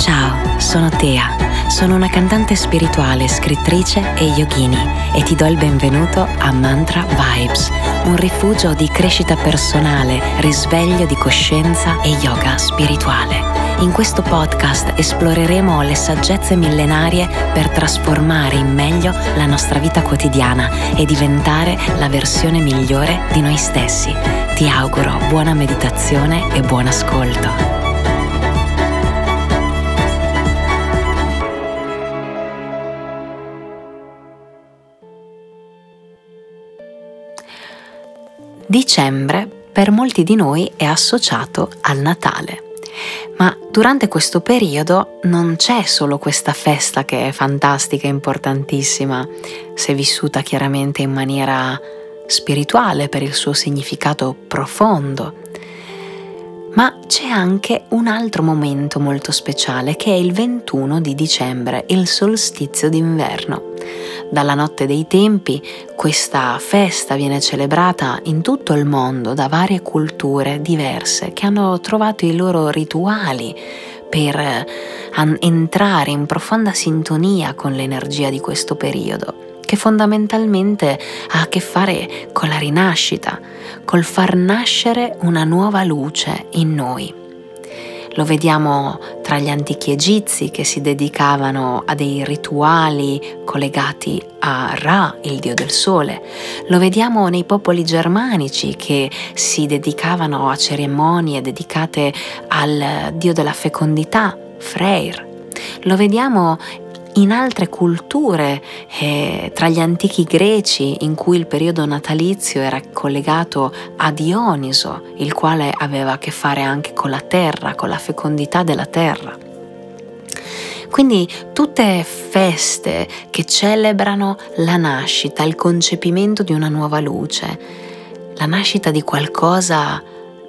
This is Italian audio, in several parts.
Ciao, sono Tea. Sono una cantante spirituale, scrittrice e yogini e ti do il benvenuto a Mantra Vibes, un rifugio di crescita personale, risveglio di coscienza e yoga spirituale. In questo podcast esploreremo le saggezze millenarie per trasformare in meglio la nostra vita quotidiana e diventare la versione migliore di noi stessi. Ti auguro buona meditazione e buon ascolto. Dicembre per molti di noi è associato al Natale. Ma durante questo periodo non c'è solo questa festa che è fantastica e importantissima, se vissuta chiaramente in maniera spirituale per il suo significato profondo, ma c'è anche un altro momento molto speciale che è il 21 di dicembre, il solstizio d'inverno. Dalla notte dei tempi questa festa viene celebrata in tutto il mondo da varie culture diverse che hanno trovato i loro rituali per entrare in profonda sintonia con l'energia di questo periodo, che fondamentalmente ha a che fare con la rinascita, col far nascere una nuova luce in noi. Lo vediamo tra gli antichi egizi che si dedicavano a dei rituali collegati a Ra, il dio del sole. Lo vediamo nei popoli germanici che si dedicavano a cerimonie dedicate al dio della fecondità, Freyr. Lo vediamo in altre culture, eh, tra gli antichi greci, in cui il periodo natalizio era collegato a Dioniso, il quale aveva a che fare anche con la terra, con la fecondità della terra. Quindi tutte feste che celebrano la nascita, il concepimento di una nuova luce, la nascita di qualcosa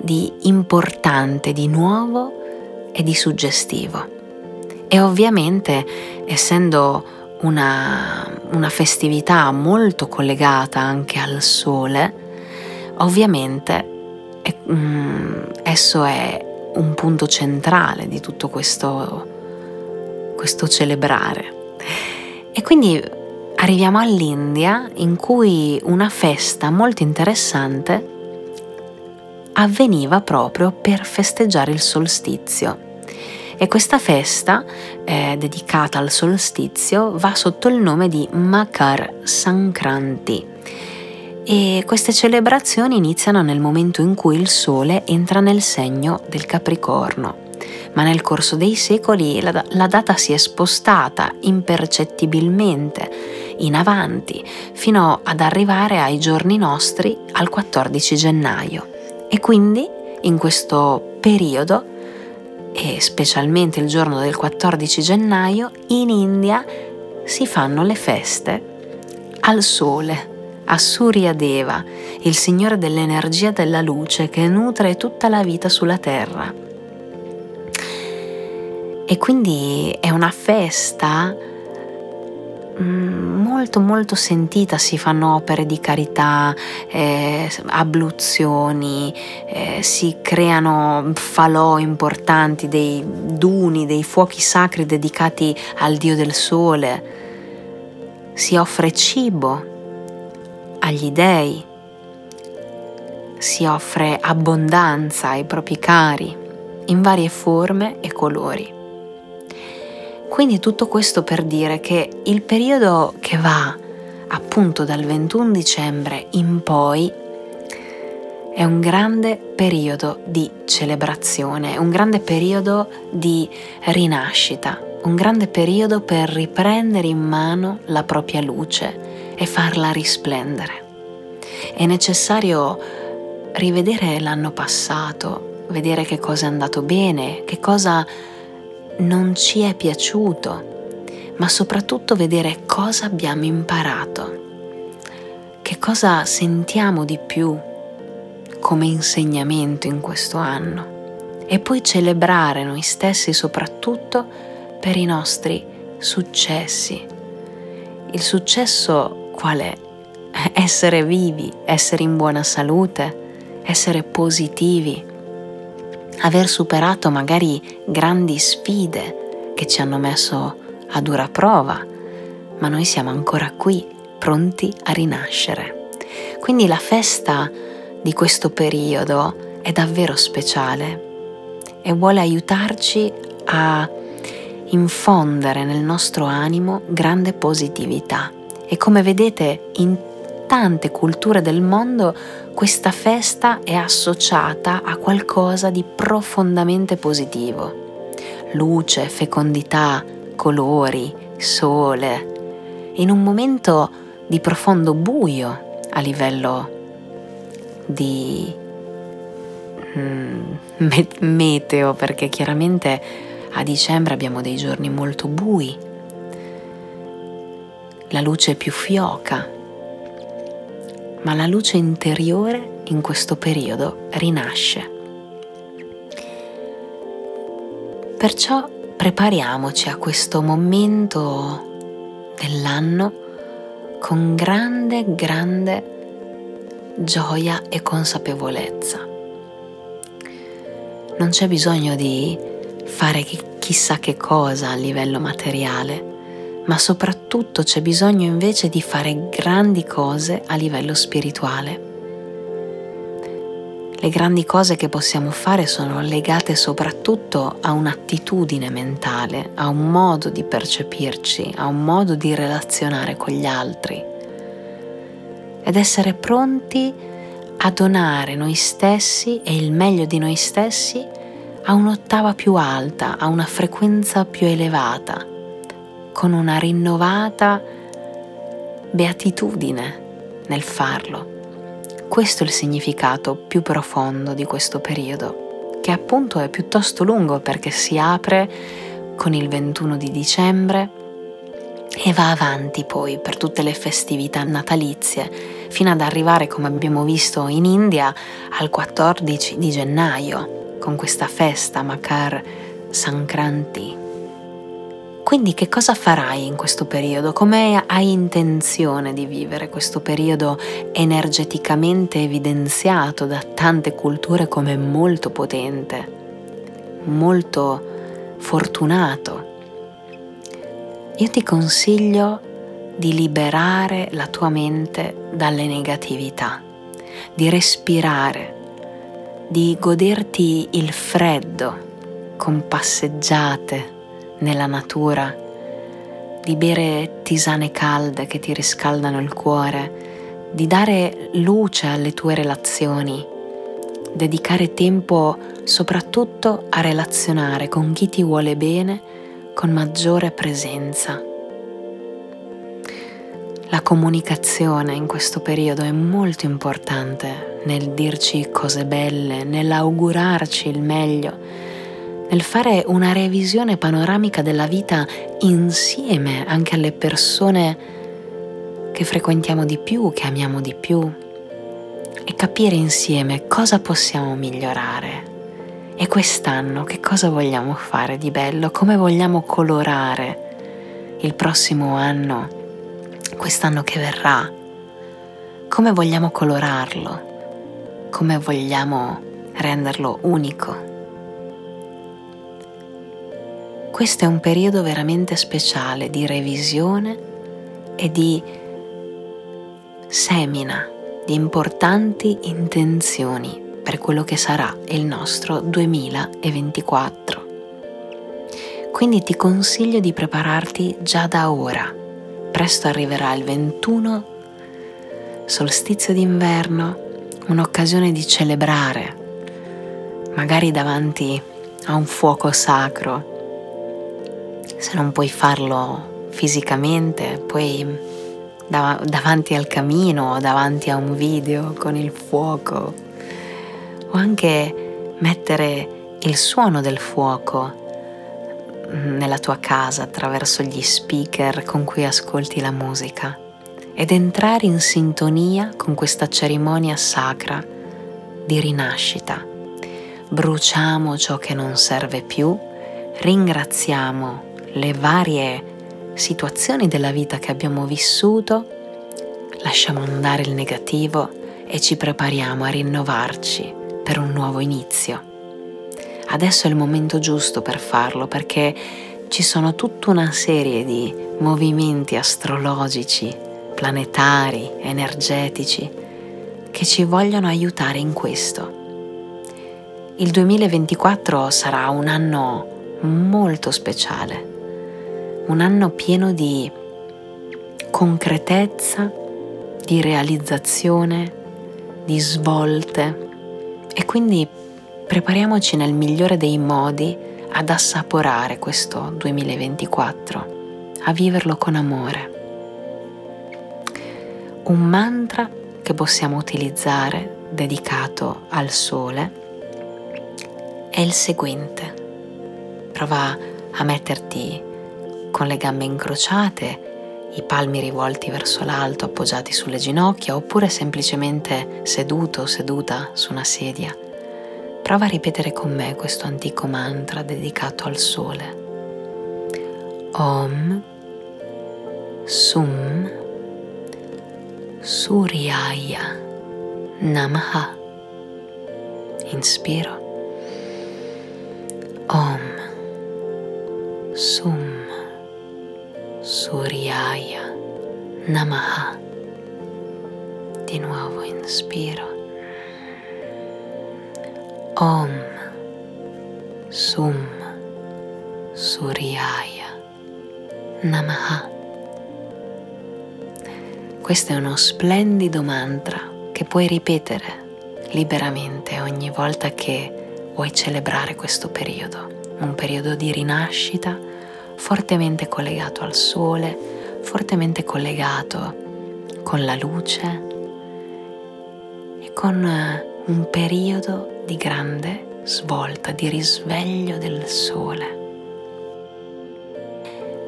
di importante, di nuovo e di suggestivo. E ovviamente, essendo una, una festività molto collegata anche al sole, ovviamente è, mm, esso è un punto centrale di tutto questo, questo celebrare. E quindi arriviamo all'India in cui una festa molto interessante avveniva proprio per festeggiare il solstizio. E questa festa, eh, dedicata al solstizio, va sotto il nome di Makar Sankranti. E queste celebrazioni iniziano nel momento in cui il Sole entra nel segno del Capricorno ma nel corso dei secoli la, la, data si è spostata impercettibilmente in avanti fino ad arrivare ai giorni nostri al 14 gennaio. E quindi in questo periodo e specialmente il giorno del 14 gennaio in India si fanno le feste al sole, a Surya Deva, il signore dell'energia della luce che nutre tutta la vita sulla terra. E quindi è una festa molto molto sentita, si fanno opere di carità, eh, abluzioni, eh, si creano falò importanti, dei duni, dei fuochi sacri dedicati al dio del sole, si offre cibo agli dei, si offre abbondanza ai propri cari in varie forme e colori. Quindi tutto questo per dire che il periodo che va appunto dal 21 dicembre in poi è un grande periodo di celebrazione, un grande periodo di rinascita, un grande periodo per riprendere in mano la propria luce e farla risplendere. È necessario rivedere l'anno passato, vedere che cosa è andato bene, che cosa non ci è piaciuto, ma soprattutto vedere cosa abbiamo imparato, che cosa sentiamo di più come insegnamento in questo anno e poi celebrare noi stessi soprattutto per i nostri successi. Il successo qual è? Essere vivi, essere in buona salute, essere positivi, aver superato magari grandi sfide, che ci hanno messo a dura prova, ma noi siamo ancora qui, pronti a rinascere. Quindi la festa di questo periodo è davvero speciale e vuole aiutarci a infondere nel nostro animo grande positività. E come vedete in tante culture del mondo questa festa è associata a qualcosa di profondamente positivo. Luce, fecondità, colori, sole, in un momento di profondo buio a livello di mm, meteo, perché chiaramente a dicembre abbiamo dei giorni molto bui, la luce è più fioca, ma la luce interiore in questo periodo rinasce. Perciò prepariamoci a questo momento dell'anno con grande, grande gioia e consapevolezza. Non c'è bisogno di fare chissà che cosa a livello materiale, ma soprattutto c'è bisogno invece di fare grandi cose a livello spirituale. Le grandi cose che possiamo fare sono legate soprattutto a un'attitudine mentale, a un modo di percepirci, a un modo di relazionare con gli altri ed essere pronti a donare noi stessi e il meglio di noi stessi a un'ottava più alta, a una frequenza più elevata, con una rinnovata beatitudine nel farlo. Questo è il significato più profondo di questo periodo, che appunto è piuttosto lungo perché si apre con il 21 di dicembre e va avanti poi per tutte le festività natalizie, fino ad arrivare, come abbiamo visto in India, al 14 di gennaio, con questa festa Makar Sankranti. Quindi che cosa farai in questo periodo? Come hai intenzione di vivere questo periodo energeticamente evidenziato da tante culture come molto potente, molto fortunato? Io ti consiglio di liberare la tua mente dalle negatività, di respirare, di goderti il freddo con passeggiate nella natura, di bere tisane calde che ti riscaldano il cuore, di dare luce alle tue relazioni, dedicare tempo soprattutto a relazionare con chi ti vuole bene con maggiore presenza. La comunicazione in questo periodo è molto importante nel dirci cose belle, nell'augurarci il meglio nel fare una revisione panoramica della vita insieme anche alle persone che frequentiamo di più, che amiamo di più e capire insieme cosa possiamo migliorare. E quest'anno che cosa vogliamo fare di bello, come vogliamo colorare il prossimo anno, quest'anno che verrà, come vogliamo colorarlo, come vogliamo renderlo unico. Questo è un periodo veramente speciale di revisione e di semina di importanti intenzioni per quello che sarà il nostro 2024. Quindi ti consiglio di prepararti già da ora. Presto arriverà il 21, solstizio d'inverno, un'occasione di celebrare, magari davanti a un fuoco sacro se non puoi farlo fisicamente, puoi dav- davanti al camino o davanti a un video con il fuoco o anche mettere il suono del fuoco nella tua casa attraverso gli speaker con cui ascolti la musica ed entrare in sintonia con questa cerimonia sacra di rinascita. Bruciamo ciò che non serve più, ringraziamo le varie situazioni della vita che abbiamo vissuto, lasciamo andare il negativo e ci prepariamo a rinnovarci per un nuovo inizio. Adesso è il momento giusto per farlo perché ci sono tutta una serie di movimenti astrologici, planetari, energetici che ci vogliono aiutare in questo. Il 2024 sarà un anno molto speciale, un anno pieno di concretezza, di realizzazione, di svolte e quindi prepariamoci nel migliore dei modi ad assaporare questo 2024, a viverlo con amore. Un mantra che possiamo utilizzare dedicato al sole è il seguente. Prova a metterti con le gambe incrociate, i palmi rivolti verso l'alto appoggiati sulle ginocchia oppure semplicemente seduto o seduta su una sedia. Prova a ripetere con me questo antico mantra dedicato al sole. Om Sum Suryaya Namaha. Inspiro. Om Namaha. Di nuovo inspiro. Om Sum Suryaya Namaha. Questo è uno splendido mantra che puoi ripetere liberamente ogni volta che vuoi celebrare questo periodo, un periodo di rinascita fortemente collegato al sole, fortemente collegato con la luce e con eh, un periodo di grande svolta, di risveglio del sole.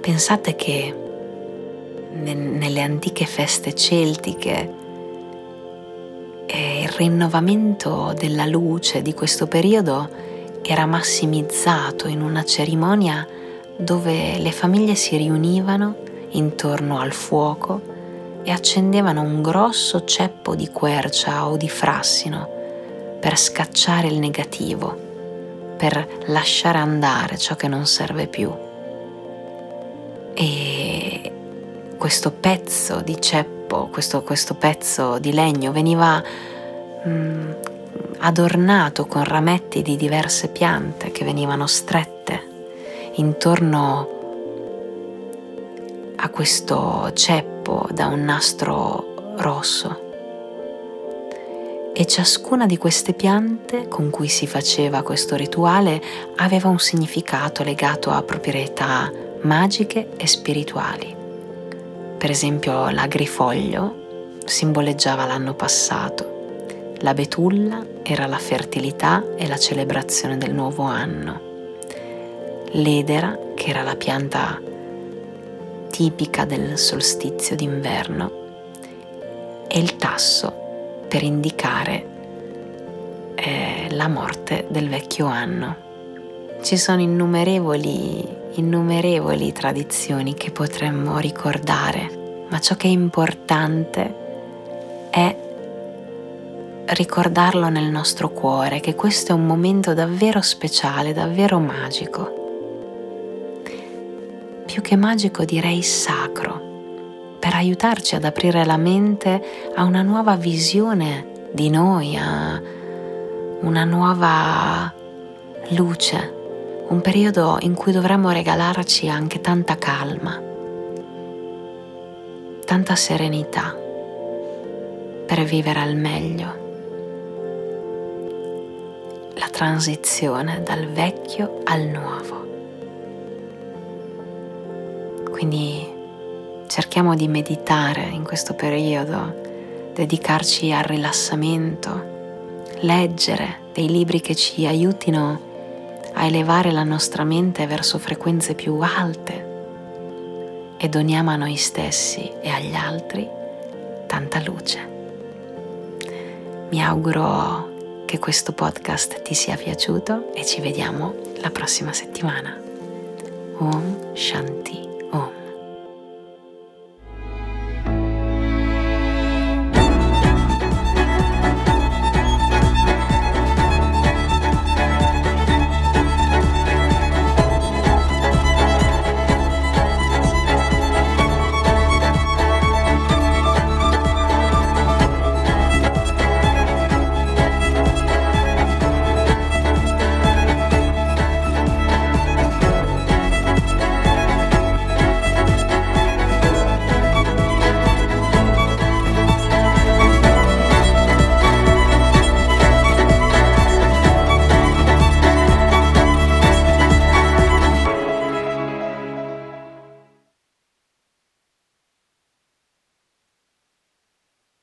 Pensate che nelle antiche feste celtiche e il rinnovamento della luce di questo periodo era massimizzato in una cerimonia dove le famiglie si riunivano intorno al fuoco e accendevano un grosso ceppo di quercia o di frassino per scacciare il negativo, per lasciare andare ciò che non serve più. E questo pezzo di ceppo, questo, questo pezzo di legno veniva mm, adornato con rametti di diverse piante che venivano strette intorno a questo ceppo da un nastro rosso. E ciascuna di queste piante con cui si faceva questo rituale aveva un significato legato a proprietà magiche e spirituali. Per esempio l'agrifoglio simboleggiava l'anno passato, la betulla era la fertilità e la celebrazione del nuovo anno, l'edera, che era la pianta tipica del solstizio d'inverno, e il tasso per indicare eh, la morte del vecchio anno. Ci sono innumerevoli innumerevoli tradizioni che potremmo ricordare, ma ciò che è importante è ricordarlo nel nostro cuore, che questo è un momento davvero speciale, davvero magico. Più che magico direi sacro, per aiutarci ad aprire la mente a una nuova visione di noi, a una nuova luce un periodo in cui dovremmo regalarci anche tanta calma, tanta serenità per vivere al meglio la transizione dal vecchio al nuovo. Quindi cerchiamo di meditare in questo periodo, dedicarci al rilassamento, leggere dei libri che ci aiutino a elevare la nostra mente verso frequenze più alte e doniamo a noi stessi e agli altri tanta luce. Mi auguro che questo podcast ti sia piaciuto e ci vediamo la prossima settimana. Om Shanti.